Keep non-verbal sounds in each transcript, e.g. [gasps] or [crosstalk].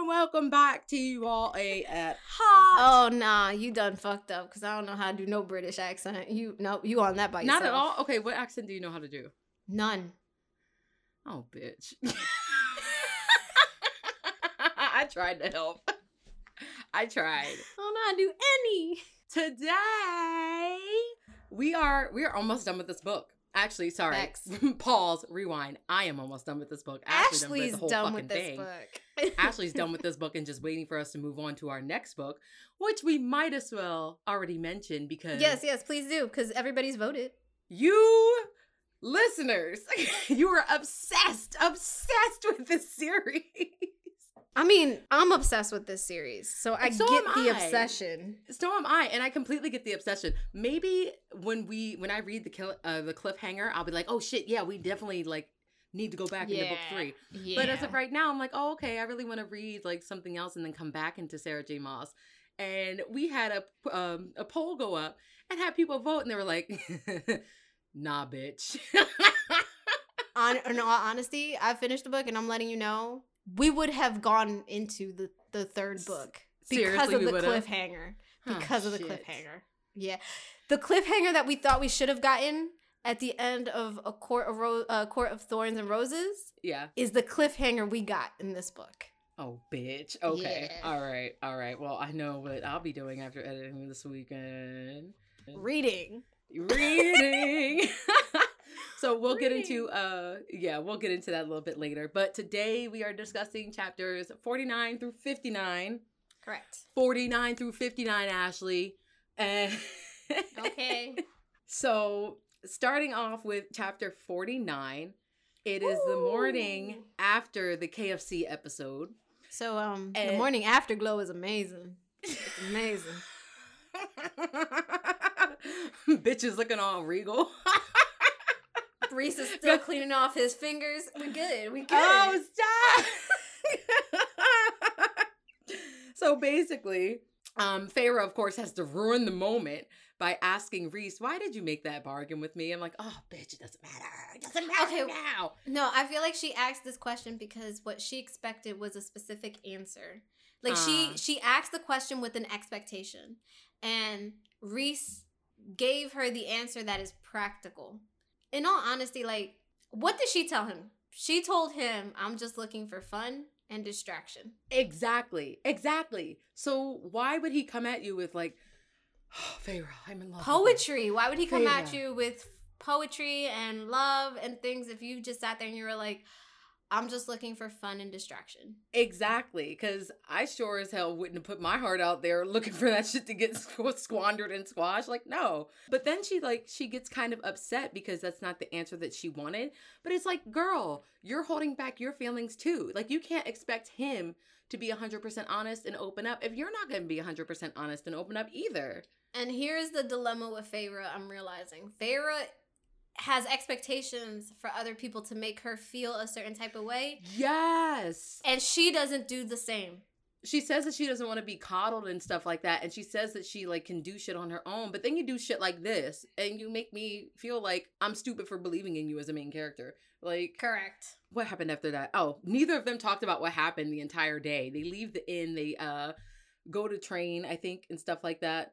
and welcome back to you all a at hot. Oh nah, you done fucked up because I don't know how to do no British accent. You no, you on that by yourself. Not at all. Okay, what accent do you know how to do? None. Oh, bitch. [laughs] [laughs] I tried to help. I tried. I don't know how to do any. Today we are we are almost done with this book. Actually, sorry. Facts. [laughs] Pause. Rewind. I am almost done with this book. Ashley Ashley's done, read the whole done fucking with this thing. book. [laughs] Ashley's done with this [laughs] book and just waiting for us to move on to our next book, which we might as well already mention because yes, yes, please do because everybody's voted. you listeners, you are obsessed, obsessed with this series. I mean, I'm obsessed with this series, so I so get the I. obsession. So am I, and I completely get the obsession. Maybe when we when I read the kill, uh, the cliffhanger, I'll be like, oh shit, yeah, we definitely like need to go back into book three. Yeah. But as of right now, I'm like, oh, okay, I really want to read like something else and then come back into Sarah J. Maas. And we had a um, a poll go up and had people vote, and they were like, [laughs] nah, bitch. [laughs] on in all honesty, I finished the book and I'm letting you know we would have gone into the the third book because Seriously, of the cliffhanger. Because of the shit. cliffhanger. Yeah, the cliffhanger that we thought we should have gotten at the end of a court of Ro- uh, court of thorns and roses Yeah. is the cliffhanger we got in this book. Oh, bitch. Okay. Yeah. All right. All right. Well, I know what I'll be doing after editing this weekend. Reading. Reading. [laughs] so we'll get into uh yeah, we'll get into that a little bit later. But today we are discussing chapters 49 through 59. Correct. 49 through 59, Ashley. And Okay. [laughs] so starting off with chapter 49, it is the morning after the KFC episode. so um, the morning afterglow is amazing. It's amazing. [laughs] Bitches looking all regal. [laughs] [laughs] Rhys is still cleaning off his fingers. We good. We good. oh, stop! [laughs] so basically, um, Feyre, of course, has to ruin the moment by asking Rhys, "Why did you make that bargain with me?" I'm like, "Oh, bitch, it doesn't matter. It doesn't matter Okay. now." No, I feel like she asked this question because what she expected was a specific answer. Like Ah. she she asked the question with an expectation, and Rhys gave her the answer that is practical. In all honesty, like what did she tell him? She told him, "I'm just looking for fun and distraction." Exactly, exactly. So why would he come at you with like, oh, "Feyre, I'm in love." Poetry. Why would he come at you with poetry and love and things if you just sat there and you were like, "I'm just looking for fun and distraction." Exactly, because I sure as hell wouldn't have put my heart out there looking for that shit to get [laughs] squ- squandered and squashed. Like, no. But then she like she gets kind of upset because that's not the answer that she wanted. But it's like, girl, you're holding back your feelings too. Like, you can't expect him to be 100% honest and open up if you're not going to be 100% honest and open up either. And here's the dilemma with Feyre, I'm realizing. Feyre has expectations for other people to make her feel a certain type of way, Yes. and she doesn't do the same. she says that she doesn't want to be coddled and stuff like that and she says that she like can do shit on her own but then you do shit like this and you make me feel like i'm stupid for believing in you as a main character like Correct. what happened after that oh neither of them talked about what happened the entire day they leave the inn they uh go to train i think and stuff like that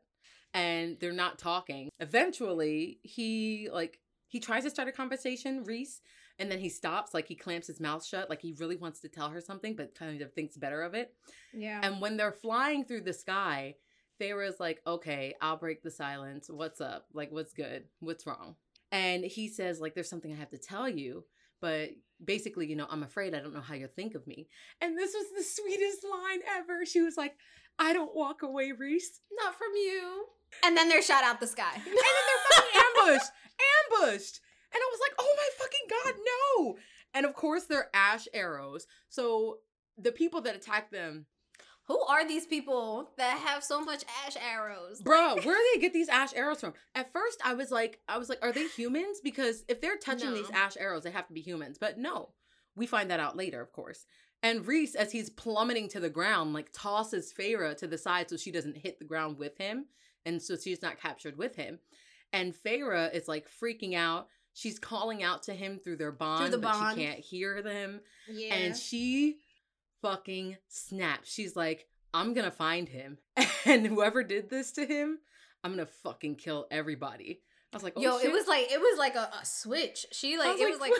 and they're not talking eventually he like he tries to start a conversation Rhys and then he stops like he clamps his mouth shut like he really wants to tell her something but kind of thinks better of it Yeah. and when they're flying through the sky, Feyre's like, okay, I'll break the silence. What's up? Like, what's good? What's wrong? And he says, like, there's something I have to tell you. But basically, you know, I'm afraid I don't know how you'll think of me. And this was the sweetest line ever. She was like, I don't walk away, Rhys. Not from you. And then they're shot out the sky. And then they're fucking ambushed. ambushed. And I was like, oh my fucking God, no. And of course, they're ash arrows. So the people that attack them Who are these people that have so much ash arrows? Bro, where do they get these ash arrows from? At first, I was like, I was like, are they humans? Because if they're touching these ash arrows, they have to be humans. But no, we find that out later, of course. And Rhys, as he's plummeting to the ground, like tosses Feyre to the side so she doesn't hit the ground with him, and so she's not captured with him. And Feyre is like freaking out. She's calling out to him through their bond, the but bond. she can't hear them. Yeah. And she fucking snaps. She's like, I'm gonna find him. [laughs] And whoever did this to him, I'm gonna fucking kill everybody. I was like, oh, Yo, shit. it was like it was like a, a switch. She like it was like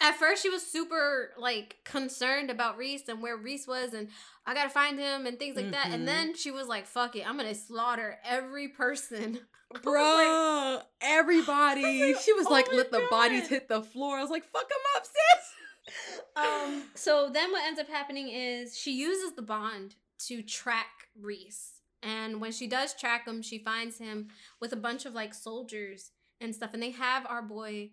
at first she was super like concerned about Rhys and where Rhys was and I gotta find him and things like that. Mhm. And then she was like, fuck it, I'm gonna slaughter every person. [laughs] Was Bruh, everybody. Was like, she was "Oh like, let the bodies hit the floor. I was like, fuck him up, sis. [laughs] Um, so then what ends up happening is she uses the bond to track Rhys. And when she does track him, she finds him with a bunch of like soldiers and stuff. And they have our boy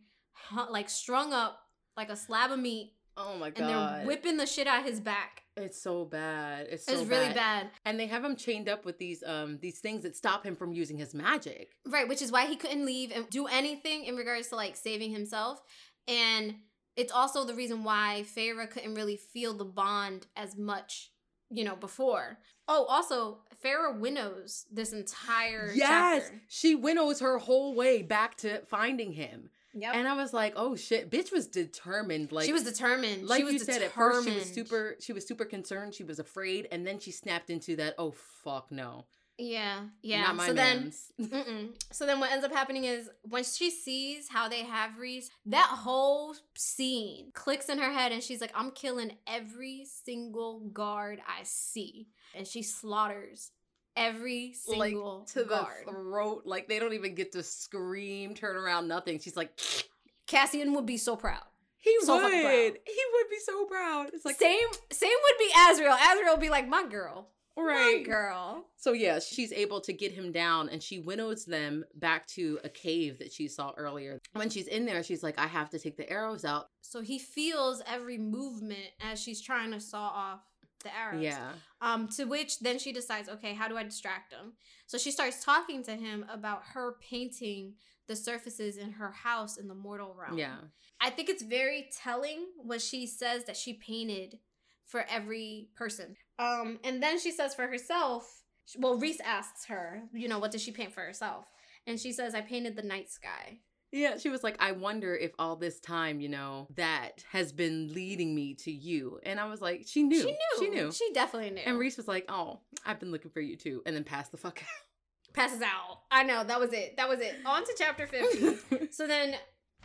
like strung up like a slab of meat Oh my God. and they're whipping the shit out his back. It's so bad. It's so it's really bad. And they have him chained up with these um these things that stop him from using his magic. Right, which is why he couldn't leave and do anything in regards to like saving himself. And it's also the reason why Feyre couldn't really feel the bond as much, you know, before. Oh, also, Feyre winnows this entire Yes, chapter. she winnows her whole way back to finding him. And I was like, oh shit, bitch was determined. Like she was determined. like she was you said at first she was super she was super concerned, she was afraid, and then she snapped into that, oh fuck no. Yeah, yeah. Not my so then mans. [laughs] Mm-mm. So then what ends up happening is when she sees how they have Rhys, that whole scene clicks in her head and she's like, I'm killing every single guard I see. And she slaughters every like single to guard. the throat. Like they don't even get to scream, turn around, nothing. She's like, [sniffs] Cassian would be so proud. he So would. proud. He would be so proud. It's like same same would be Azriel. Azriel would be like, my girl. My girl. So yeah, she's able to get him down and she winnows them back to a cave that she saw earlier. When she's in there, she's like, I have to take the arrows out. So he feels every movement as she's trying to saw off the arrows. Yeah. Um, to which then she decides, okay, how do I distract him? So she starts talking to him about her painting the surfaces in her house in the mortal realm. Yeah. I think it's very telling what she says that she painted for every person. Um, and then she says for herself, well, Rhys asks her, you know, what does she paint for herself? And she says, I painted the night sky. Yeah, she was like, I wonder if all this time, you know, that has been leading me to you. And I was like, she knew. She knew. She knew. She definitely knew. and Rhys was like, Oh, I've been looking for you too. And then passed the fuck out. passes out. I know, that was it. That was it. On to chapter [laughs] 50. So then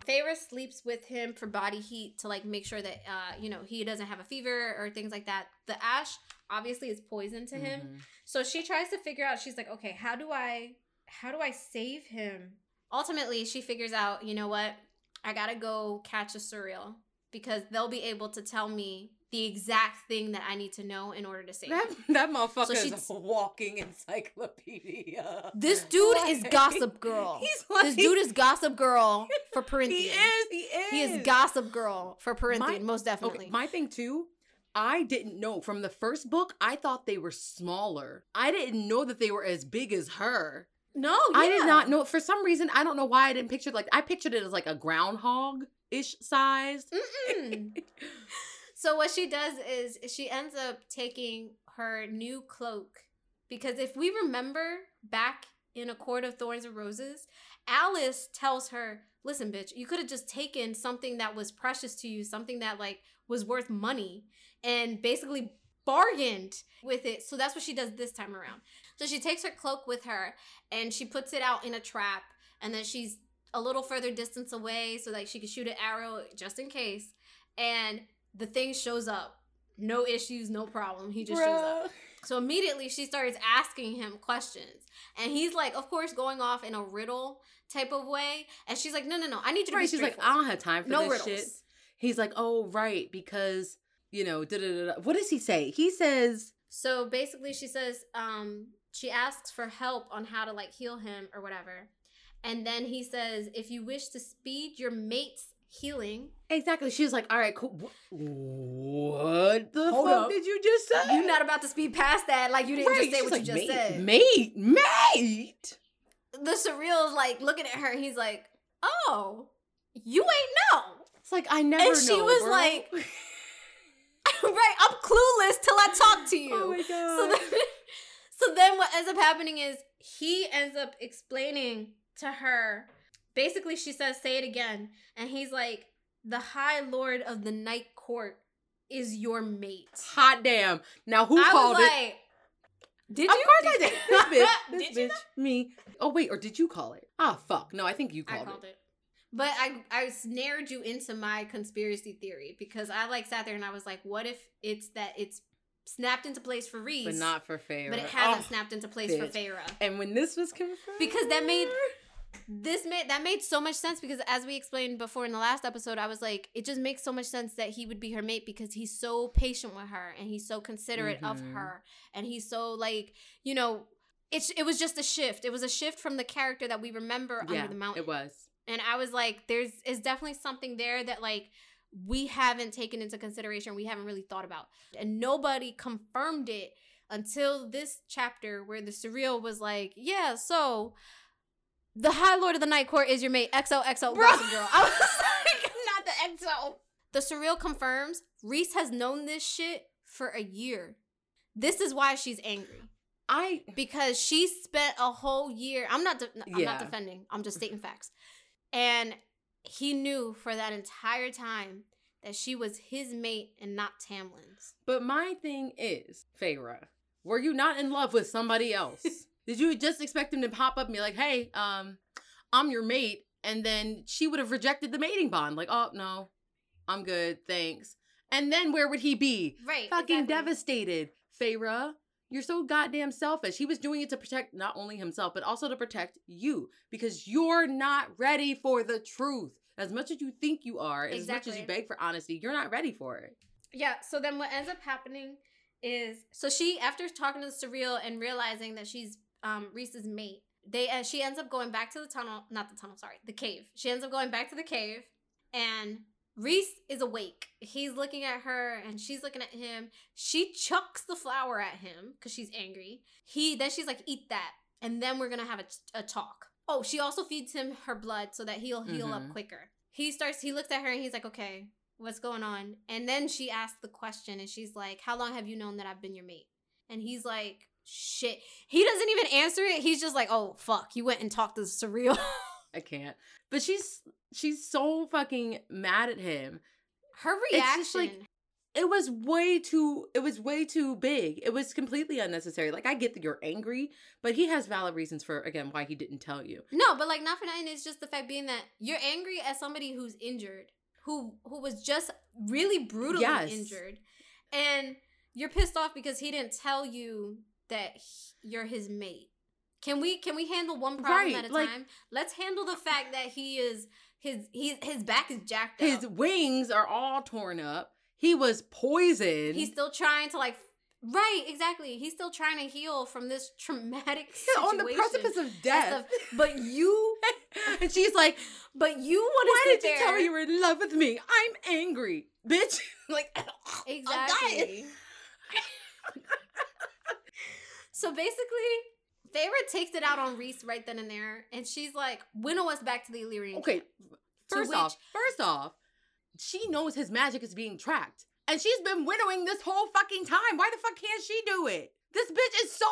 Feyre sleeps with him for body heat to like make sure that uh you know he doesn't have a fever or things like that. The ash obviously is poison to him. Mhm. So she tries to figure out she's like, "Okay, how do I how do I save him?" Ultimately, she figures out, you know what? I got to go catch a Suriel because they'll be able to tell me the exact thing that I need to know in order to save That, him. that motherfucker So is she's- a walking encyclopedia. This [laughs] dude is gossip girl. [laughs] He's like, This dude is gossip girl for Prythian. He is. He is. He is gossip girl for Prythian, My- most definitely. Okay, my thing too. I didn't know from the first book. I thought they were smaller. I didn't know that they were as big as her. No, I did not know. For some reason, I don't know why I didn't picture like I pictured it as like a groundhog ish size. [laughs] So what she does is she ends up taking her new cloak because if we remember back in a court of thorns and roses, Alis tells her, "Listen, bitch, you could have just taken something that was precious to you, something that like was worth money, and basically." bargained with it so that's what she does this time around so she takes her cloak with her and she puts it out in a trap and then she's a little further distance away so that she can shoot an arrow just in case. And the thing shows up. No issues no problem. He just shows up. So immediately she starts asking him questions. And he's like of course going off in a riddle type of way. And she's like no no no. I need you to Right. be She's like, I don't have time for no this riddles. shit. He's like, oh right, because you know, da da da. What does he say? He says, So basically, she says, um, she asks for help on how to like heal him or whatever. And then he says, if you wish to speed your mate's healing, exactly. She's like, all right, cool. Wh- What the Hold fuck up. did you just say? you're not about to speed past that. Like you didn't Right, just say she's what like, you just mate, said. Mate, mate. The Suriel is like looking at her. He's like, oh, you ain't know. It's like I never. And she know, was bro. like- [laughs] [laughs] right, I'm clueless till I talk to oh you. oh my god. So then, [laughs] so then what ends up happening is he ends up explaining to her. Basically, she says, "Say it again," and he's like, "The High Lord of the Night Court is your mate. Hot damn. Now who I called was it? like, did of you? course I did. [laughs] This bitch. [laughs] This Did you. Me. Oh wait, or did you call it? Ah fuck. No, I think you I called, called it. it. But I I snared you into my conspiracy theory because I like sat there and I was like, what if it's that it's snapped into place for Rhys, But not for Feyre. but it hasn't Oh, snapped into place for bitch. Feyre. And when this was confirmed. Because that made- This made that made so much sense because as we explained before in the last episode, I was like, it just makes so much sense that he would be her mate because he's so patient with her and he's so considerate of Mhm. her and he's so like, you know, it's it was just a shift. It was a shift from the character that we remember yeah, under the mountain. It was. And I was like, there's is definitely something there that like we haven't taken into consideration, we haven't really thought about. And nobody confirmed it until this chapter where the Suriel was like, yeah, so the High Lord of the Night Court is your mate, XOXO Bro. Gossip Girl. I was [laughs] like, not the XO. The Suriel confirms Rhys has known this shit for a year. This is why she's angry I because she spent a whole year. I'm not. De- I'm Yeah. not defending. I'm just stating facts. And he knew for that entire time that she was his mate and not Tamlin's. but my thing is, Feyre, were you not in love with somebody else? [laughs] Did you just expect him to pop up and be like, hey, um, I'm your mate? And then she would have rejected the mating bond. Like, oh no, I'm good, thanks. And then where would he be? Right. fucking exactly. devastated. Feyre, you're so goddamn selfish. He was doing it to protect not only himself, but also to protect you because you're not ready for the truth. As much as you think you are, as much as you beg for honesty, you're not ready for it. Yeah. So then what ends up happening is so she after talking to the Suriel and realizing that she's um Rhys's mate, they uh, she ends up going back to the tunnel, not the tunnel, sorry, the cave. She ends up going back to the cave and Rhys is awake. He's looking at her and she's looking at him. She chucks the flower at him because she's angry. He then she's like, "Eat that," and then we're gonna have a, a talk. Oh, she also feeds him her blood so that he'll heal up Mhm. quicker. He starts. He looks at her and he's like, "Okay, what's going on?" And then she asks the question and she's like, "How long have you known that I've been your mate?" And he's like, "Shit." He doesn't even answer it. He's just like, "Oh fuck, you went and talked to the Suriel." [laughs] I can't. But she's she's so fucking mad at him. her reaction. like- It was way too it was way too big. It was completely unnecessary. Like I get that you're angry, but he has valid reasons for again why he didn't tell you. No, but like not for nothing. It's just the fact being that you're angry at somebody who's injured, who who was just really brutally Yes. injured, and you're pissed off because he didn't tell you that he- you're his mate. Can we can we handle one problem Right, at a like- time? Let's handle the fact that he is his he his back is jacked His up. His wings are all torn up. He was poisoned. He's still trying to like. Right, exactly. He's still trying to heal from this traumatic He's [laughs] situation. on the precipice of death. stuff. But you, [laughs] and she's like, but you want Why to sit did you tell me you were in love with me? I'm angry, bitch. [laughs] like, Exactly. so basically, Feyre takes it out on Rhys right then and there, and she's like, "Winnow us back to the Illyrian." Okay, camp." first off, first off, she knows his magic is being tracked. And she's been winnowing this whole fucking time. Why the fuck can't she do it? This bitch is so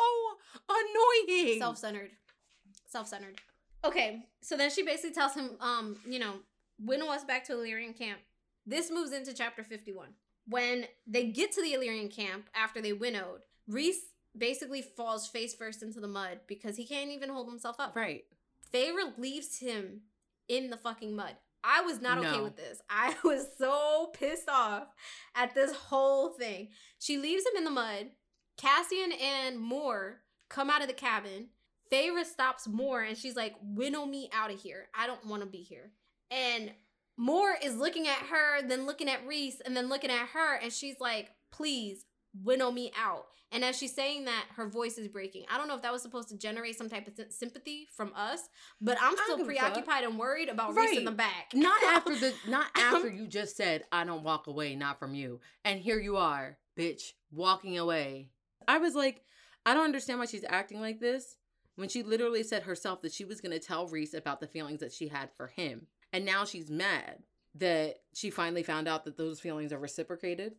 annoying. self-centered, self-centered. Okay, so then she basically tells him, um, you know, winnow us back to Illyrian camp. This moves into chapter fifty-one. When they get to the Illyrian camp after they winnowed, Rhys basically falls face first into the mud because he can't even hold himself up. right. Feyre leaves him in the fucking mud. I was not okay No. with this. [laughs] I was so pissed off at this whole thing. She leaves him in the mud. Cassian and Mor come out of the cabin. Feyre stops Mor and she's like, winnow me out of here. I don't want to be here. And Mor is looking at her, then looking at Rhys, and then looking at her, and she's like, please winnow me out. And as she's saying that, her voice is breaking. I don't know if that was supposed to generate some type of sy- sympathy from us, but I'm still don't give a fuck. preoccupied and worried about Rhys in the back. Not [laughs] after the not um, after you just said, I don't walk away, not from you. And here you are, bitch, walking away. I was like, I don't understand why she's acting like this when she literally said herself that she was gonna tell Rhys about the feelings that she had for him. And now she's mad that she finally found out that those feelings are reciprocated.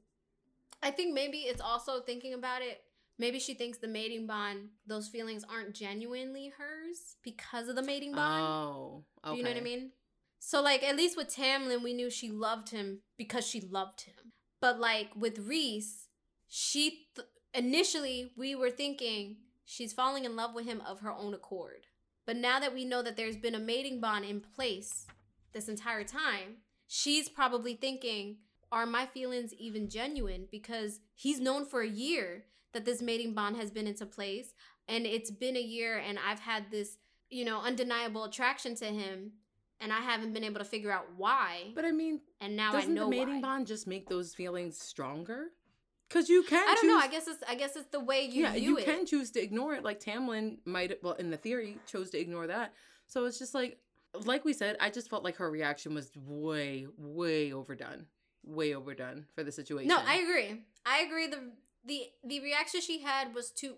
I think maybe it's also thinking about it. Maybe she thinks the mating bond, those feelings aren't genuinely hers because of the mating bond. Oh, okay. You know what I mean? So like at least with Tamlin, we knew she loved him because she loved him. But like with Rhys, she th- initially we were thinking she's falling in love with him of her own accord. But now that we know that there's been a mating bond in place this entire time, she's probably thinking, are my feelings even genuine? Because he's known for a year that this mating bond has been into place. And it's been a year, and I've had this, you know, undeniable attraction to him. And I haven't been able to figure out why. But I mean, and now doesn't I know the mating why. bond just make those feelings stronger? Because you can. I don't know. I guess it's I guess it's the way you yeah, you it. can choose to ignore it. Like Tamlin might, well, in the theory, chose to ignore that. So it's just like, like we said, I just felt like her reaction was way, way overdone, way overdone for the situation. No, I agree. I agree. The the the reaction she had was too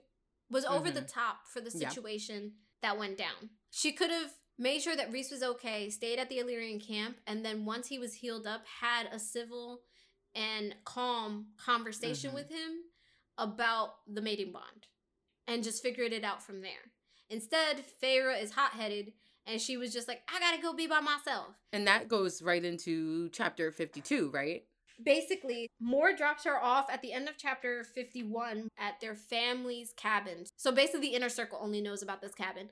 was over the top for the Mm-hmm. Yeah. situation that went down. She could have made sure that Rhys was okay, stayed at the Illyrian camp, and then once he was healed up, had a civil and calm conversation Mhm. with him about the mating bond and just figured it out from there. Instead, Feyre is hot headed and she was just like, I gotta go be by myself. and that goes right into chapter fifty-two, right? basically Mor drops her off at the end of chapter 51 at their family's cabin. So basically the inner circle only knows about this cabin.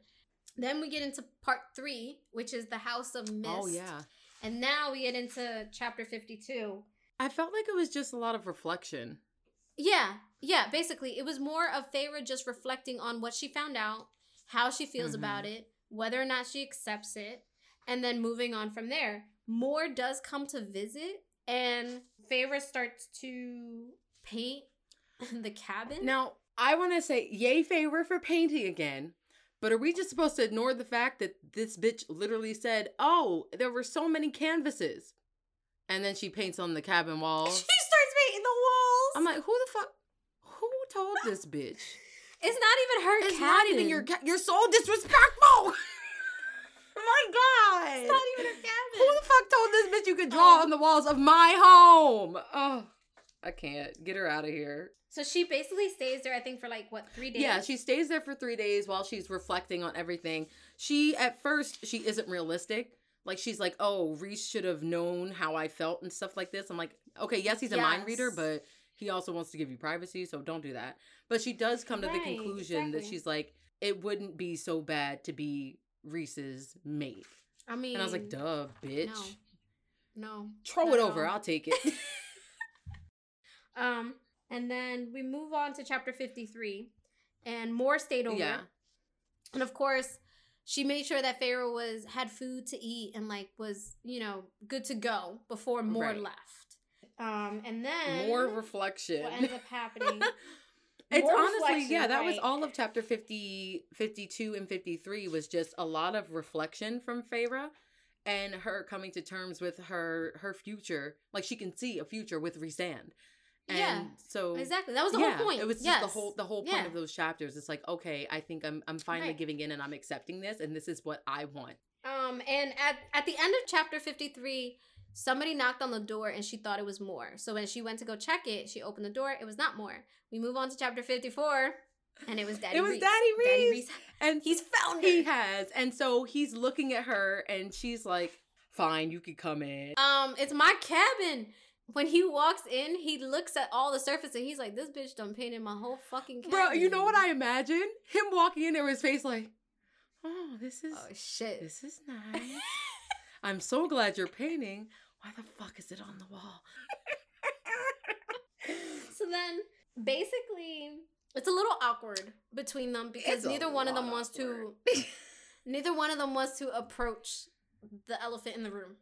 Then we get into part 3, which is the House of Mist. Oh yeah. And now we get into chapter 52. I felt like it was just a lot of reflection. Yeah, yeah, basically it was more of Feyre just reflecting on what she found out, how she feels Mhm. about it, whether or not she accepts it, and then moving on from there. Mor does come to visit and Feyre starts to paint [laughs] the cabin. Now, I want to say yay favor for painting again, but are we just supposed to ignore the fact that this bitch literally said, "Oh, there were so many canvases," and then she paints on the cabin [laughs] wall. she starts painting the walls. I'm like, who the fuck? Who told this bitch? It's not even her It's cabin. not even your. Ca- you're so disrespectful. [laughs] My God. It's not even her cabin. Who the fuck told this bitch you could draw Um, on the walls of my home? Oh, I can't. Get her out of here. so she basically stays there, I think, for like what three days. Yeah, she stays there for three days while she's reflecting on everything. She, at first, she isn't realistic. Like, she's like, oh, Rhys should have known how I felt and stuff like this. I'm like, okay, yes, he's a mind reader, but he also wants to give you privacy, so don't do that. But she does come to the Right, conclusion that she's like, it wouldn't be so bad to be Rhys's mate. I mean, And I was like, duh, bitch. No, no. Throw not it over. all. I'll take it. [laughs] Um, and then we move on to chapter 53, and Mor stayed over. yeah. And of course, she made sure that Feyre was had food to eat and like was, you know, good to go before Mor Right. left. Um, and then More reflection. what ends up happening. [laughs] It's More honestly, yeah, that was all of chapter 50, 52 and 53 was just a lot of reflection from Feyre and her coming to terms with her her future. Like she can see a future with Rhysand. And Yeah, so exactly. That was the yeah, whole point. It was just yes. the whole the whole point Yeah. of those chapters. It's like, okay, I think I'm I'm finally Right. giving in and I'm accepting this and this is what I want. Um, and at at the end of chapter 53, somebody knocked on the door and she thought it was Mor. So when she went to go check it, she opened the door, it was not Mor. We move on to chapter 54, and it was [laughs] Daddy it was Rhys. Daddy Rhys. Daddy Rhys. And He's found he has. And so he's looking at her and she's like, Fine, you can come in. Um, it's my cabin. When he walks in, he looks at all the surface and he's like, "This bitch done painted my whole fucking cabin." Bro, you know what I imagine? Him walking in there with his face like, oh, this is Oh shit! this is nice. [laughs] I'm so glad you're painting. Why the fuck is it on the wall? [laughs] so then, basically, it's a little awkward between them because It's neither one of them wants to. [laughs] neither one of them wants to approach the elephant in the room.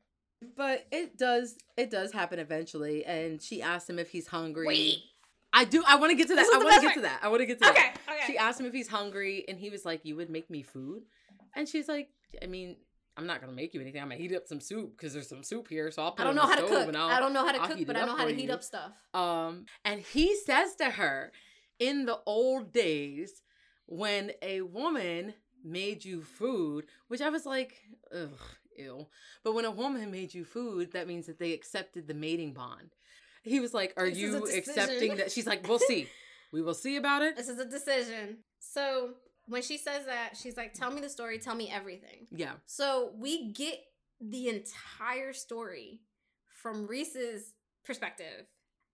But it does it does happen eventually, and she asked him if he's hungry. Wait. I do. I want to get to that. I want to get to that. I want to get to that. Okay. Okay. She asked him if he's hungry, and he was like, "You would make me food," and she's like, "I mean, I'm not gonna make you anything. I'm gonna heat up some soup because there's some soup here, so I'll put I don't it know on how the to stove cook. and I'll don't know how to I'll cook, but I know how to heat you. up stuff. Um, and he says to her, in the old days, when a woman made you food, which I was like, ugh, ew. But when a woman made you food, that means that they accepted the mating bond. He was like, Are This you accepting that? She's like, We'll see. [laughs] We will see about it. This is a decision. So when she says that, she's like, "Tell me the story. Tell me everything." Yeah. So we get the entire story from Rhys's perspective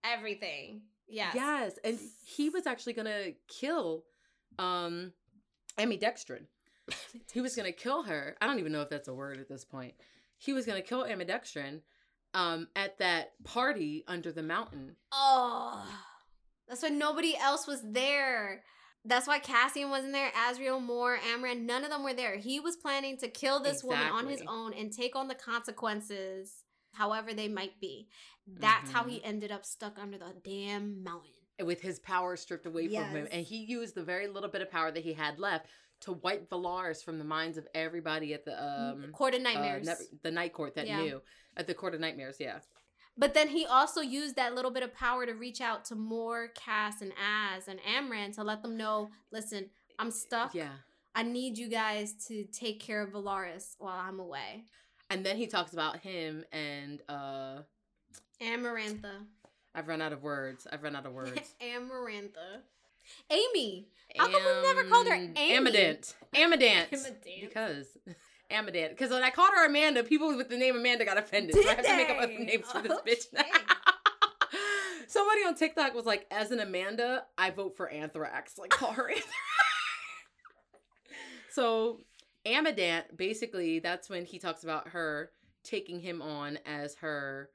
everything. Yes. Yes, and he was actually gonna kill um ambidextrin. he was gonna kill her. I don't even know if that's a word at this point. He was gonna kill ambidextrin um at that party under the mountain. Oh, that's why nobody else was there. That's why Cassian wasn't there, Azriel Mor, Amren, none of them were there. He was planning to kill this woman on his own and take on the consequences, however they might be. That's how he ended up stuck under the damn mountain. with his power stripped away from him. And he used the very little bit of power that he had left to wipe Velaris from the minds of everybody at the um Court of uh, Nightmares. nev- the night court that Yeah. knew at the court of nightmares. Yeah, But then he also used that little bit of power to reach out to Mor Cass and Az and Amren to let them know, listen, I'm stuck. yeah. I need you guys to take care of Velaris while I'm away. And then he talks about him and uh Amarantha. I've run out of words. I've run out of words. [laughs] Amarantha. Amy. How come we've never called her Am- Amy? Amidant. Amidant. [laughs] Amidant. Because [laughs] Amidant. Because when I called her Amanda, people with the name Amanda got offended. so I have Did to make up other names for this Okay. bitch. [laughs] Somebody on TikTok was like, as an Amanda, I vote for Anthrax. Like, call her Anthrax. [laughs] so, Amadant, basically, that's when he talks about her taking him on as her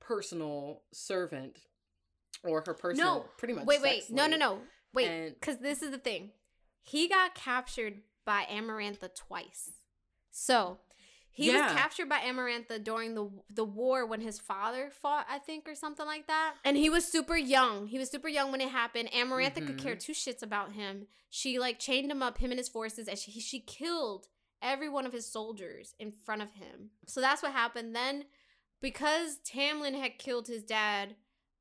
personal servant or her personal, No. pretty much. Wait, wait. No, no, no. Wait. Because this is the thing. He got captured by Amarantha twice. So he was captured by Amarantha during the the war when his father fought, I think, or something like that. And he was super young. He was super young when it happened. Amarantha could care Mhm. two shits about him. She like chained him up, him and his forces, and she she killed every one of his soldiers in front of him. So that's what happened. Then, because Tamlin had killed his dad,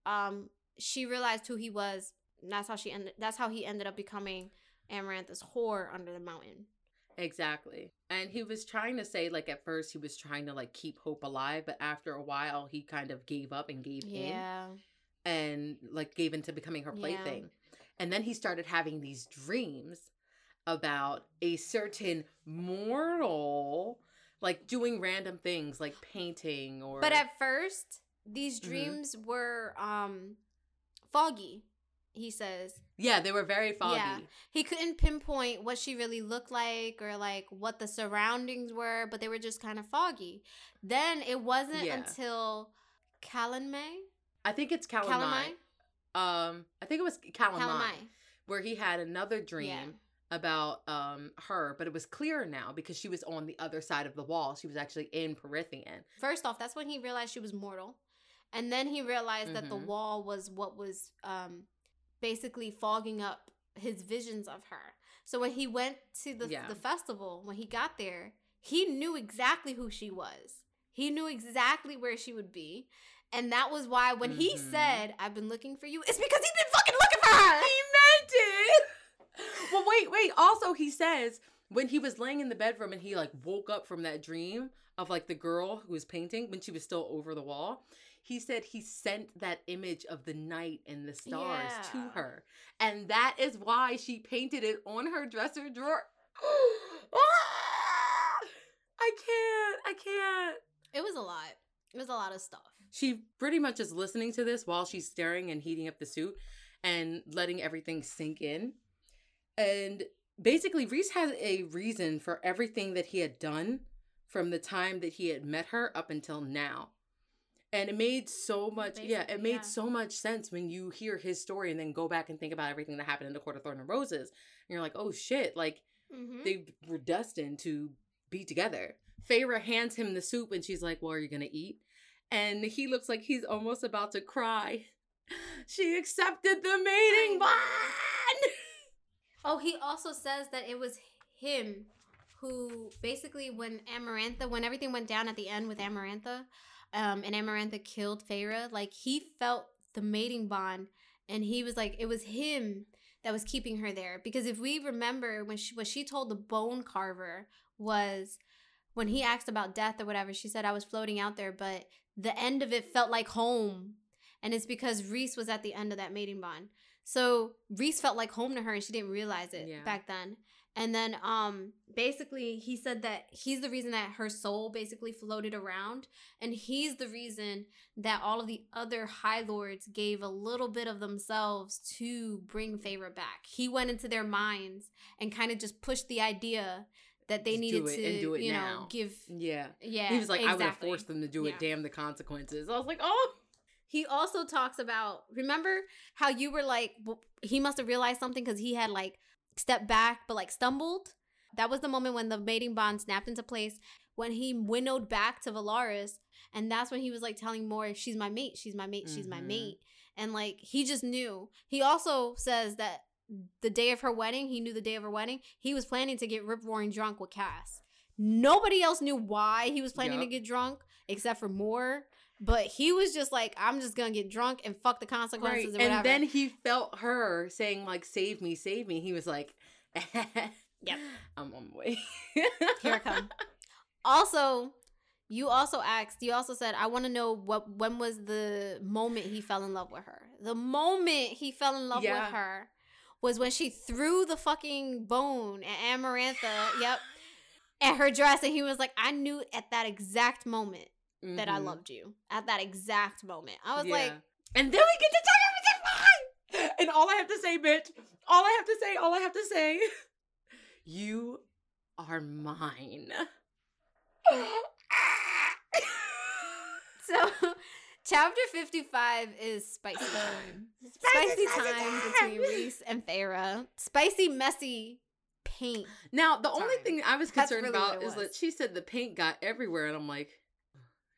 um, she realized who he was. And that's how she ended. That's how he ended up becoming Amarantha's whore under the mountain. Exactly. And he was trying to say, like, at first he was trying to, like, keep hope alive, but after a while he kind of gave up and gave in Yeah. and, like, gave into becoming her Yeah. plaything. And then he started having these dreams about a certain mortal, like, doing random things, like painting or. But at first, these Mhm. dreams were um foggy. He says yeah, they were very foggy. Yeah. he couldn't pinpoint what she really looked like or like what the surroundings were, but they were just kind of foggy. Then it wasn't Yeah. until Calanmai, I think it's Calamai. Calamai, Um, I think it was Calamai, Calamai. where he had another dream. Yeah. about um her, but it was clear now because she was on the other side of the wall. She was actually in Prythian. First off, that's when he realized she was mortal. And then he realized that the Mhm. wall was what was um basically fogging up his visions of her. So when he went to the Yeah. the festival, when he got there, he knew exactly who she was. He knew exactly where she would be. And that was why when he Mhm. said, I've been looking for you, it's because he's been fucking looking for her. He meant it. [laughs] well, wait, wait. Also, he says when he was laying in the bedroom and he like woke up from that dream of like the girl who was painting when she was still over the wall. He said he sent that image of the night and the stars to her. And that is why she painted it on her dresser drawer. [gasps] Ah! I can't. I can't. It was a lot. It was a lot of stuff. She pretty much is listening to this while she's staring and heating up the suit and letting everything sink in. And basically, Rhys has a reason for everything that he had done from the time that he had met her up until now. And it made so much, yeah, it made yeah. so much sense when you hear his story and then go back and think about everything that happened in the Court of Thorn and Roses. And you're like, oh shit, like Mm-hmm. they were destined to be together. Feyre hands him the soup and she's like, Well, are you gonna eat? And he looks like he's almost about to cry. [laughs] She accepted the mating bond. [laughs] Oh, he also says that it was him who basically when Amarantha, when everything went down at the end with Amarantha, um, and Amarantha killed Feyre, like he felt the mating bond, and he was like, it was him that was keeping her there. Because if we remember when she what she told the bone carver was when he asked about death or whatever, she said I was floating out there, but the end of it felt like home. And it's because Rhys was at the end of that mating bond. So Rhys felt like home to her and she didn't realize it Yeah. back then. And then um basically he said that he's the reason that her soul basically floated around and he's the reason that all of the other high lords gave a little bit of themselves to bring Feyre back. He went into their minds and kind of just pushed the idea that they Just needed to and do it you know give Yeah. yeah He was like, I would have exactly. forced them to do it. Yeah. Damn the consequences. I was like, oh. He also talks about remember how you were like he must have realized something because he had like stepped back but like stumbled. That was the moment when the mating bond snapped into place when he winnowed back to Velaris, and that's when he was like telling Mor, "She's my mate. She's my mate. She's my Mhm. mate." And like he just knew. He also says that the day of her wedding, he knew the day of her wedding. He was planning to get rip roaring drunk with Cass. Nobody else knew why he was planning to get drunk except for Mor. But he was just like, I'm just gonna get drunk and fuck the consequences whatever. And then he felt her saying, like, save me, save me. He was like, [laughs] Yep. I'm on my way. [laughs] Here I come. also, you also asked, you also said, I want to know what when was the moment he fell in love with her. The moment he fell in love Yeah. with her was when she threw the fucking bone at Amarantha, yep, [gasps] at her dress, and he was like, I knew at that exact moment that I Mhm. loved you. At that exact moment. I was Yeah. like, and then we get to talk fine. And all I have to say, bitch, all I have to say, all I have to say, [laughs] you are mine. [laughs] so chapter 55 is spicy time. Spicy time between Rhys and Feyre. Spicy, messy paint. Now, the only thing I was concerned really about is that she said the paint got everywhere, and I'm like,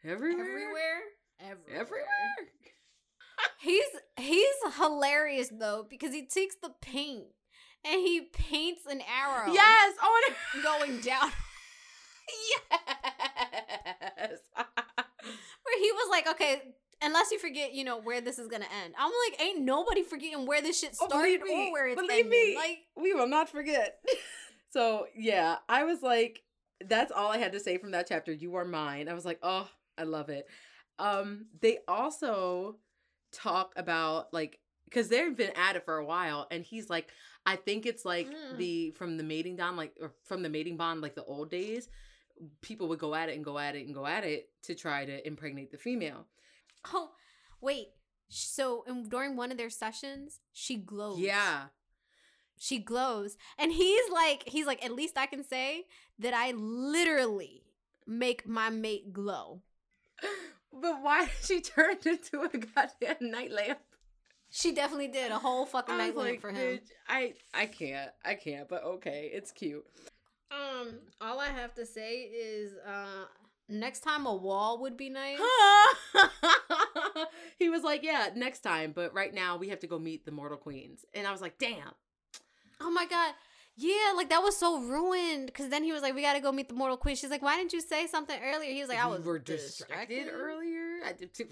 everywhere, Everywhere. Everywhere. everywhere. [laughs] He's he's hilarious though because he takes the paint and he paints an arrow. Yes. Oh, and [laughs] Going down. yes. [laughs] Where he was like, okay, unless you forget, you know, where this is gonna end. I'm like, ain't nobody forgetting where this shit Oh, started believe me, or where it's believe ending. me. Like, we will not forget. so yeah, I was like, that's all I had to say from that chapter. You are mine. I was like, oh, I love it. Um, they also talk about like because they've been at it for a while, and he's like, I think it's like Mm. the from the mating bond, like or from the mating bond, like the old days. People would go at it and go at it and go at it to try to impregnate the female. oh, wait. So in, during one of their sessions, she glows. Yeah. she glows and he's like he's like at least i can say that i literally make my mate glow But why did [laughs] she turn into a goddamn night lamp? she definitely did a whole fucking night lamp like, for him "Bitch, I I can't. I can't, but okay, it's cute. um all i have to say is uh next time a wall would be nice [laughs] he was like, "Yeah, next time, but right now we have to go meet the Mortal Queens." And I was like, "Damn." oh my god yeah like that was so ruined because then he was like we gotta go meet the mortal queen she's like why didn't you say something earlier he was like i We was were distracted, distracted earlier. I did, [laughs] do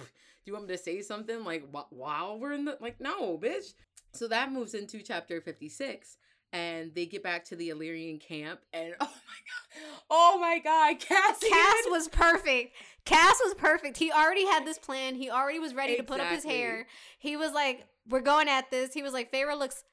you want me to say something like while we're in the like no, bitch. So that moves into chapter 56 and they get back to the Illyrian camp and [laughs] oh my god. Oh my god, Cass. Cass was perfect. Cass was perfect. He already had this plan. He already was ready to put up his hair. He was like, "We're going at this." He was like, "Feyre looks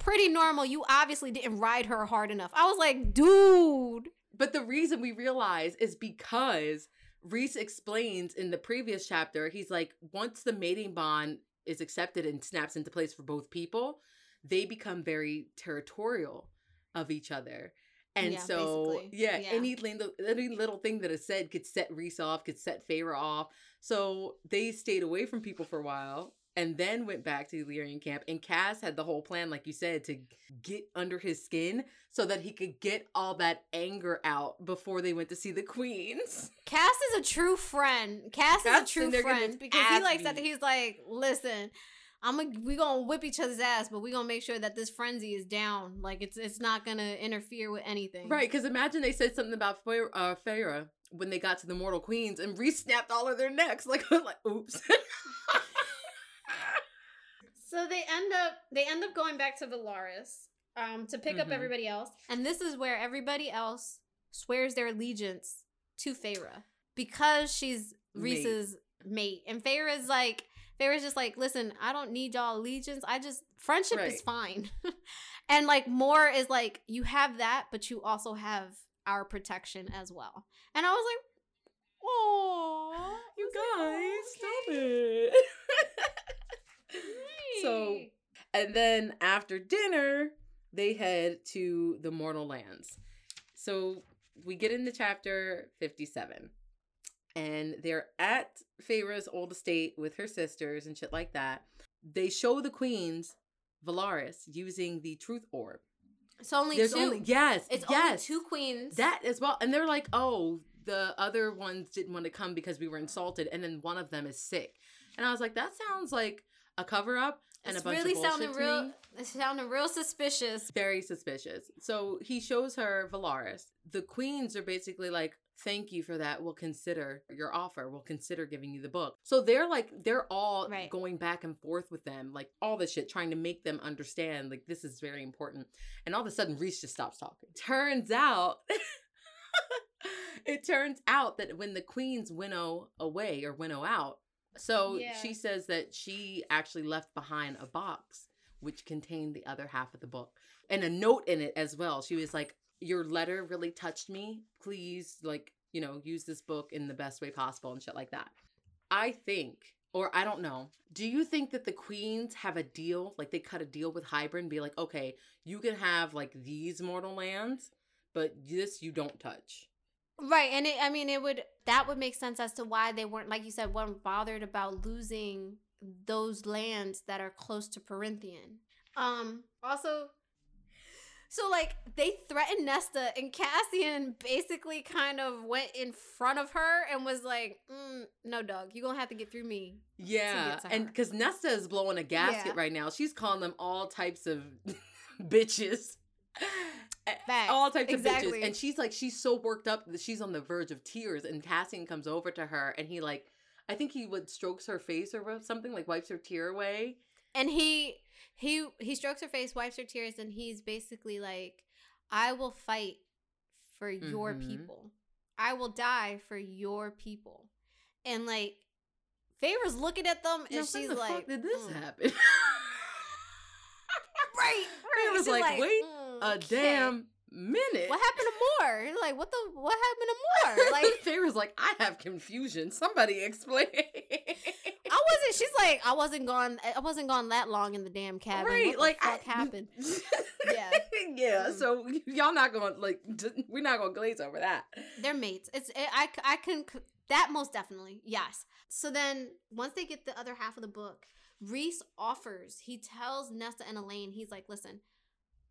pretty normal. You obviously didn't ride her hard enough." I was like, "Dude." But the reason we realize is because Rhys explains in the previous chapter, he's like, once the mating bond is accepted and snaps into place for both people, they become very territorial of each other. And Yeah, so, yeah, Yeah. any little any little thing that is said could set Rhys off, could set Feyre off. So they stayed away from people for a while and then went back to the Illyrian camp. And Cass had the whole plan, like you said, to get under his skin so that he could get all that anger out before they went to see the queens. [laughs] Cass is a true friend. Cass is a true in there getting friend because he likes that. He's like, "Listen." I'm a, we gonna whip each other's ass, but we gonna make sure that this frenzy is down. Like it's it's not gonna interfere with anything. Right, because imagine they said something about Feyre, uh, Feyre when they got to the mortal queens and re-snapped all of their necks. Like, [laughs] like oops. [laughs] So they end up they end up going back to Velaris um to pick up Mhm. everybody else. And this is where everybody else swears their allegiance to Feyre because she's Mate. Rhys's mate. And Feyre's like Feyre's just like, "Listen, I don't need y'all allegiance. I just friendship is fine." [laughs] And like Mor is like you have that, but you also have our protection as well. And I was like, oh, You guys, stop it. [laughs] So, and then after dinner, they head to the mortal lands. So we get into chapter 57. And they're at Feyre's old estate with her sisters and shit like that. They show the queens Velaris using the truth orb. So only There's two. only yes, it's yes. only two queens. That as well. And they're like, oh, the other ones didn't want to come because we were insulted, and then one of them is sick. And I was like, that sounds like a cover up and it's a bunch really of sounding real. me. It's sounding real suspicious. Very suspicious. So he shows her Velaris. The queens are basically like, thank you for that. We'll consider your offer. We'll consider giving you the book. So they're like, they're all Right. going back and forth with them, like all this shit, trying to make them understand, like, this is very important. And all of a sudden, Rhys just stops talking. Turns out, [laughs] it turns out that when the queens winnow away or winnow out, so Yeah. she says that she actually left behind a box which contained the other half of the book and a note in it as well. She was like, Your letter really touched me. Please, like, you know, use this book in the best way possible and shit like that. I think, or I don't know, do you think that the queens have a deal? Like, they cut a deal with Hybern and be like, Okay, you can have like these mortal lands, but this you don't touch. Right, and it, I mean, it would that would make sense as to why they weren't, like you said, weren't bothered about losing those lands that are close to Prythian. Um, also, so like they threatened Nesta, and Cassian basically kind of went in front of her and was like, mm, "No, dog, you're gonna have to get through me." Yeah, to and because Nesta is blowing a gasket Yeah. right now, she's calling them all types of [laughs] bitches. Facts. all types of Exactly. bitches. And she's like, she's so worked up that she's on the verge of tears. And Cassian comes over to her and he like, I think he would strokes her face or something, like wipes her tear away. and he he he strokes her face wipes her tears and he's basically like i will fight for your Mhm. people i will die for your people and like Feyre's looking at them and Now, she's the like fuck did this "Mm." happen? [laughs] [laughs] right right was She's like, "Wait "Mm, a okay. damn minute. what happened to more like what the what happened to [laughs] more like Feyre's like, I have confusion. Somebody explain. I wasn't. She's like, I wasn't gone. I wasn't gone that long in the damn cabin. Right, what like I, happened? [laughs] yeah, yeah. Mm. So y'all not gonna like, we're not gonna glaze over that. They're mates. It's it, I I can that most definitely yes. So then once they get the other half of the book, Rhys offers. He tells Nesta and Elain. He's like, listen,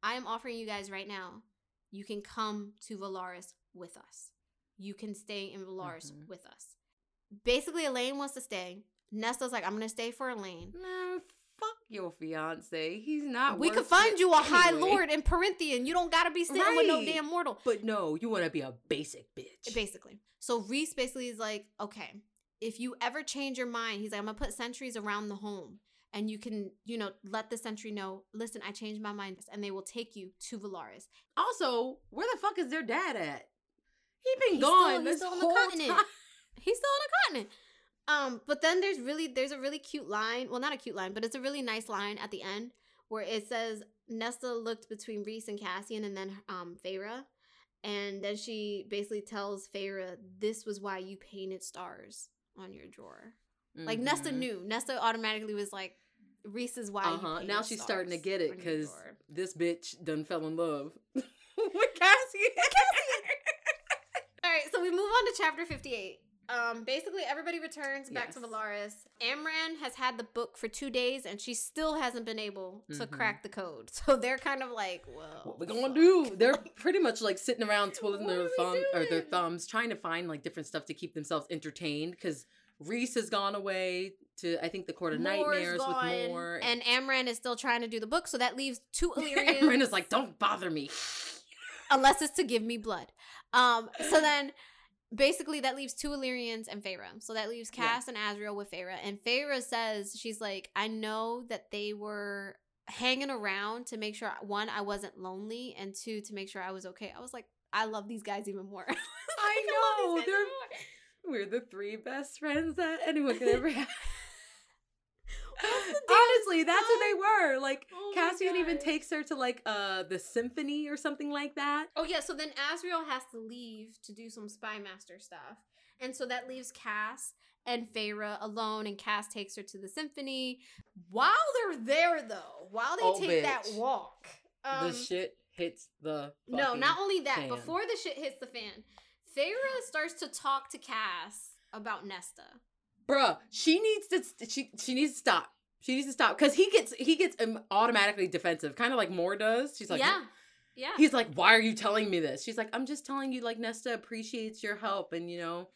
I am offering you guys right now. You can come to Velaris with us. You can stay in Velaris Mhm. with us. Basically, Elain wants to stay. Nesta's like, I'm gonna stay for Elain. Man, fuck your fiance. He's not. we could find you a high lord in Prythian. You don't gotta be sitting with no damn mortal. But no, you want to be a basic bitch. Basically. So Rhys basically is like, okay, if you ever change your mind, he's like, I'm gonna put sentries around the home. And you can, you know, let the sentry know, listen, I changed my mind. And they will take you to Velaris. Also, where the fuck is their dad at? He been He's gone still- he's still on the continent. time. [laughs] He's still on the continent. Um, but then there's really there's a really cute line. Well, not a cute line, but it's a really nice line at the end where it says Nesta looked between Rhys and Cassian and then um Feyre. And then she basically tells Feyre, this was why you painted stars on your drawer. Like Nesta Mhm. knew. Nesta automatically was like, Rhys's why. Uh huh. Now she's starting to get it because this bitch done fell in love [laughs] with Cassie. [laughs] All right, so we move on to chapter 58. Um, basically, everybody returns back to Velaris. Amren has had the book for two days, and she still hasn't been able to Mhm. crack the code. [laughs] So they're kind of like, "Well, what we gonna fuck." do? They're pretty much like sitting around twiddling their thumb or their thumbs, trying to find like different stuff to keep themselves entertained. Because Rhys has gone away to I think the Court of Mor's Nightmares gone, with Mor, and Amren is still trying to do the book. So that leaves two [laughs] Illyrians. Ren is like, "Don't bother me." [laughs] unless it's to give me blood. Um, so then basically that leaves two Illyrians and Feyre. So that leaves Cass and Azriel with Feyre. And Feyre says, she's like, I know that they were hanging around to make sure one, I wasn't lonely, and two, to make sure I was okay. I was like, I love these guys even more. [laughs] I love know they're more. We're the three best friends that anyone could ever have. [laughs] [laughs] Honestly, that's what they were. Like Oh Cassian even takes her to like uh the symphony or something like that. Oh yeah, so then Azriel has to leave to do some spy master stuff. And so that leaves Cass and Feyre alone and Cass takes her to the symphony. While they're there though, while they Oh, take that walk. Um, the shit hits the no, not only that, fan. before the shit hits the fan, Feyre starts to talk to Cass about Nesta. bruh she needs to she she needs to stop she needs to stop because he gets he gets automatically defensive kind of like Mor does she's like yeah. Yeah. he's like why are you telling me this she's like i'm just telling you like nesta appreciates your help and you know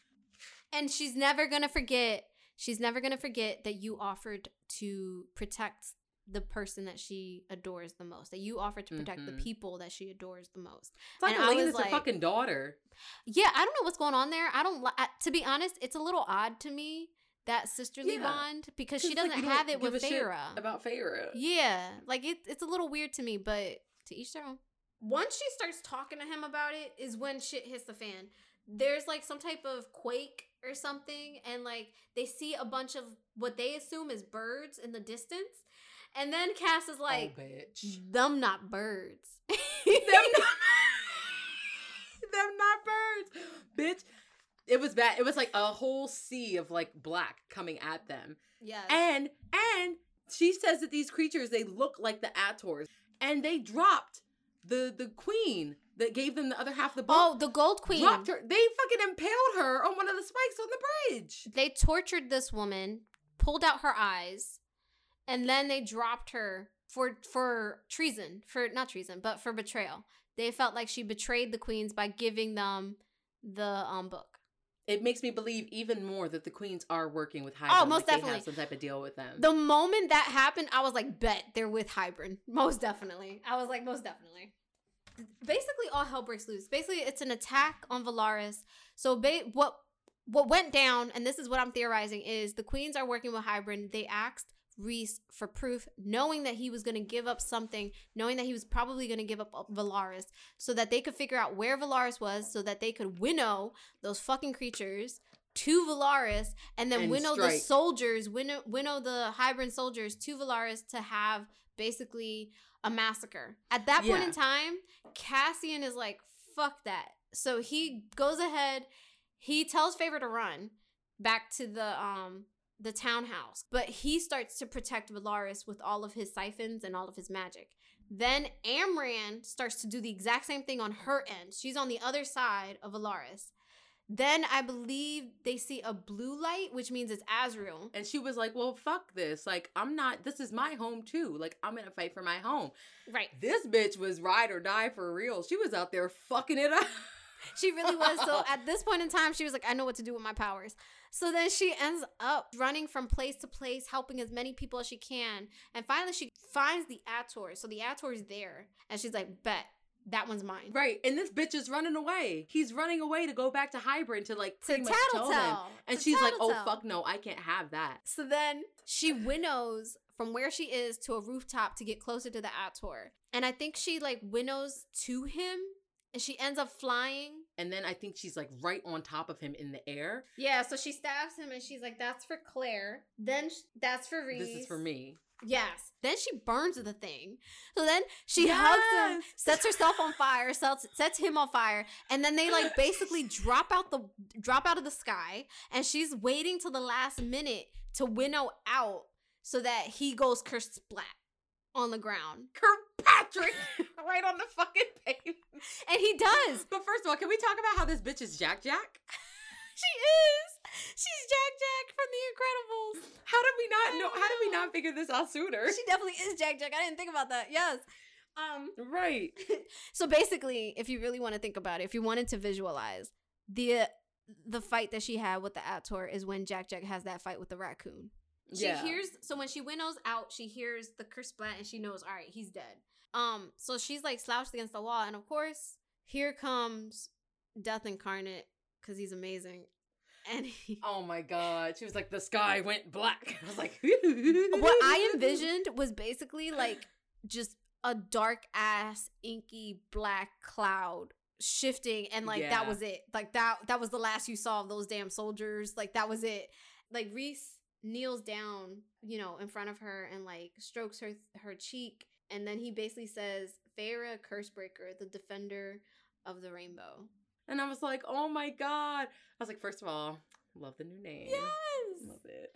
And she's never gonna forget. She's never gonna forget that you offered to protect the person that she adores the most. That you offered to protect Mhm. the people that she adores the most. it's like And I Elena's was her like- fucking daughter Yeah, I don't know what's going on there. I don't. li- I, to be honest, it's a little odd to me that sisterly Yeah. bond because she doesn't you don't have it with a shit Feyre. about Feyre Yeah, like it, it's a little weird to me, but to each their own. Once she starts talking to him about it, is when shit hits the fan. There's like some type of quake or something, and like they see a bunch of what they assume is birds in the distance, and then Cass is oh, like, oh, bitch "Them not birds." [laughs] them not [laughs] them not birds bitch it was bad it was like a whole sea of like black coming at them yes. And and she says that these creatures they look like the Attors, and they dropped the the queen that gave them the other half of the boat. oh, the Gold Queen. dropped her. They fucking impaled her on one of the spikes on the bridge. They tortured this woman, pulled out her eyes, and then they dropped her for for treason, for not treason, but for betrayal. They felt like she betrayed the queens by giving them the um book. It makes me believe even more that the queens are working with Hydra. Oh, like most they definitely. have some type of deal with them. The moment that happened, I was like, bet they're with Hybern. [laughs] Most definitely. I was like, most definitely. Basically, all hell breaks loose. Basically, it's an attack on Velaris. So, ba- what what went down, and this is what I'm theorizing, is the queens are working with Hybern. They asked Rhys for proof, knowing that he was going to give up something, knowing that he was probably going to give up Velaris, so that they could figure out where Velaris was, so that they could winnow those fucking creatures to Velaris, and then And winnow the soldiers, winnow, winnow the Hybern soldiers to Velaris to have basically a massacre. At that point Yeah. in time, Cassian is like, fuck that. So he goes ahead, he tells Favor to run back to the um the townhouse, but he starts to protect Velaris with all of his siphons and all of his magic. Then Amren starts to do the exact same thing on her end. She's on the other side of Velaris. Then I believe they see a blue light, which means it's Azriel. and she was like, "Well, fuck this. Like, I'm not. This is my home too. Like, I'm gonna fight for my home." Right. This bitch was ride or die for real. She was out there fucking it up. [laughs] She really was. So [laughs] at this point in time, she was like, I know what to do with my powers. So then she ends up running from place to place, helping as many people as she can. And finally, she finds the Attor. So the Attor is there. And she's like, bet, that one's mine. Right, and this bitch is running away. He's running away to go back to Hybern to like To much tell him. tattletale. And To she's like, "Oh fuck no, I can't have that." So then she winnows from where she is to a rooftop to get closer to the Attor. And I think she like winnows to him and she ends up flying. And then I think she's like right on top of him in the air. Yeah, so she stabs him and she's like, that's for Clare. Then sh- that's for Rhys. This is for me. Yes. Then she burns the thing. So then she hugs him, sets herself on fire, sets, sets him on fire, and then they like basically drop out the drop out of the sky, and she's waiting till the last minute to winnow out so that he goes kersplat on the ground. Kirkpatrick [laughs] right on the fucking pavement. And he does. But first of all, can we talk about how this bitch is Jack Jack? [laughs] She is. She's Jack Jack from The Incredibles. How did we not I know? How did we not figure this out sooner? She definitely is Jack Jack. I didn't think about that. Yes. Um [laughs] right. so basically, if you really want to think about it, if you wanted to visualize the the fight that she had with the Attor is when Jack Jack has that fight with the raccoon. She yeah. hears so when she winnows out, she hears the curse splat and she knows, all right, he's dead. Um, so she's like slouched against the wall, and of course, here comes Death Incarnate because he's amazing. And he, [laughs] Oh my god. She was like, the sky went black. [laughs] I was like, what I [laughs] envisioned was basically like just a dark ass inky black cloud shifting and like that was it like that that was the last you saw of those damn soldiers like that was it like Rhys kneels down, you know, in front of her and like strokes her her cheek, and then he basically says, "Feyre Cursebreaker, the defender of the rainbow." And I was like, oh my God. I was like, first of all, love the new name. Yes. Love it.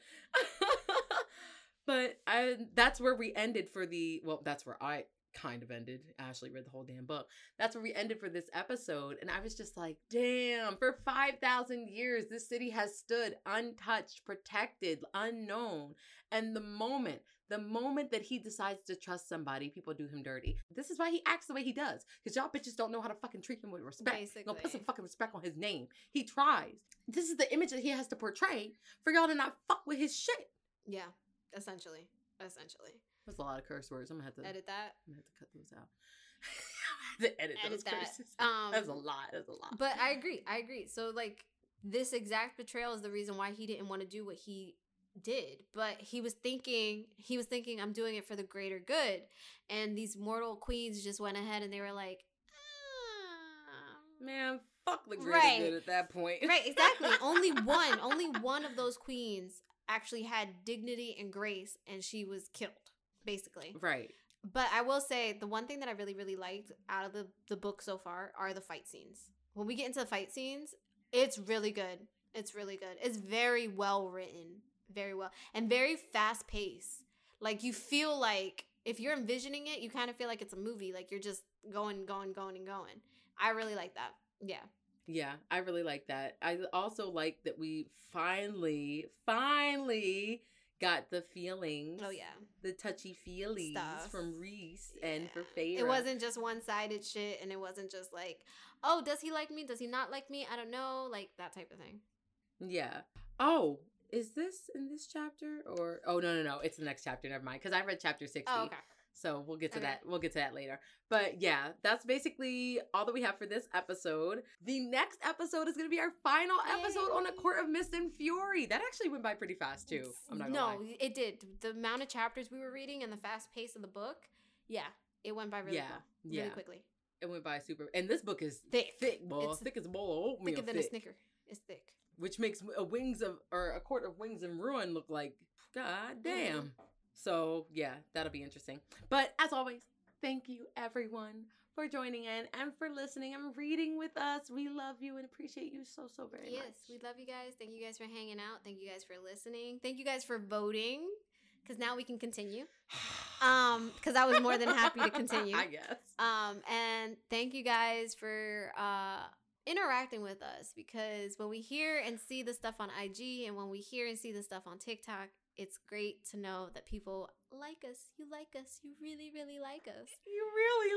[laughs] but I that's where we ended for the well, that's where I kind of ended. Ashley read the whole damn book. That's where we ended for this episode. And I was just like, damn, for 5,000 years, this city has stood untouched, protected, unknown. And the moment, the moment that he decides to trust somebody, people do him dirty. This is why he acts the way he does. Because y'all bitches don't know how to fucking treat him with respect. No, put some fucking respect on his name. He tries. This is the image that he has to portray for y'all to not fuck with his shit. Yeah, essentially, essentially. That's a lot of curse words. I'm gonna have to Edit that. I'm gonna have to cut those out. [laughs] I'm gonna have to edit, Edit those that. curses. Um, That's a lot. That's a lot. But I agree. I agree. So like this exact betrayal is the reason why he didn't want to do what he did. But he was thinking he was thinking I'm doing it for the greater good. And these mortal queens just went ahead and they were like "Ah." Man, fuck the greater Right. good at that point. Right, exactly. only [laughs] one, only one of those queens actually had dignity and grace and she was killed, basically. Right. But I will say the one thing that I really, really liked out of the, the book so far are the fight scenes. When we get into the fight scenes, it's really good. It's really good. It's very well written, very well, and very fast paced. Like you feel like if you're envisioning it, you kind of feel like it's a movie. Like you're just going, going, going, and going. I really like that. Yeah. Yeah, I really like that. I also like that we finally, finally got the feelings. Oh yeah. The touchy feelies Stuff. from Rhys and for Yeah. Feyre. It wasn't just one sided shit, and it wasn't just like, oh, does he like me? Does he not like me? I don't know, like that type of thing. Yeah. Oh, is this in this chapter or oh no no no it's the next chapter never mind because I read chapter sixty Oh, okay. So we'll get to Okay. that we'll get to that later but yeah that's basically all that we have for this episode the next episode is going to be our final episode on a court of mist and fury that actually went by pretty fast too I'm not gonna lie. no, lie. it did. The amount of chapters we were reading and the fast pace of the book, yeah, it went by really Yeah, well, yeah. really quickly. it went by super and this book is Thick, thick boy It's thick as a bowl of oatmeal thicker than thick, a snicker. It's thick. which makes a wings of or a court of wings and ruin look like god damn Mhm. So yeah that'll be interesting but as always thank you everyone for joining in and for listening and reading with us we love you and appreciate you so so very Yes, much Yes, we love you guys. Thank you guys for hanging out. Thank you guys for listening. Thank you guys for voting, because now we can continue. [sighs] Um, because I was more than happy to continue. [laughs] i guess Um, and thank you guys for uh interacting with us because when we hear and see the stuff on IG and when we hear and see the stuff on TikTok, it's great to know that people like us. You like us. You really, really like us. [laughs] you really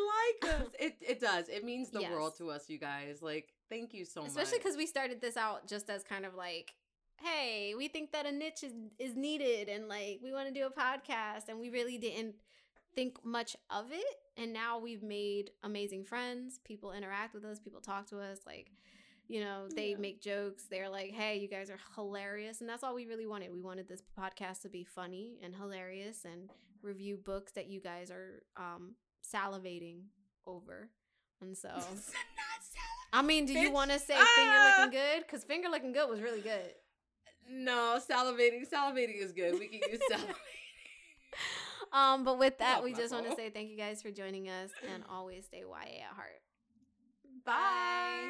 like [laughs] us it, it does it means the Yes. world to us you guys like thank you so Especially much Especially because we started this out just as kind of like, hey, we think that a niche is, is needed and like we want to do a podcast and we really didn't think much of it. And now we've made amazing friends. People interact with us, people talk to us. Like, you know, they Yeah. make jokes. They're like, hey, you guys are hilarious. And that's all we really wanted. We wanted this podcast to be funny and hilarious and review books that you guys are um, salivating over. And so. [laughs] I mean, do you want to say Ah! finger looking good? Because finger looking good was really good. no salivating salivating is good we can use salivating [laughs] Um, but with that, Not we just want to say thank you guys for joining us and always stay YA at heart. Bye.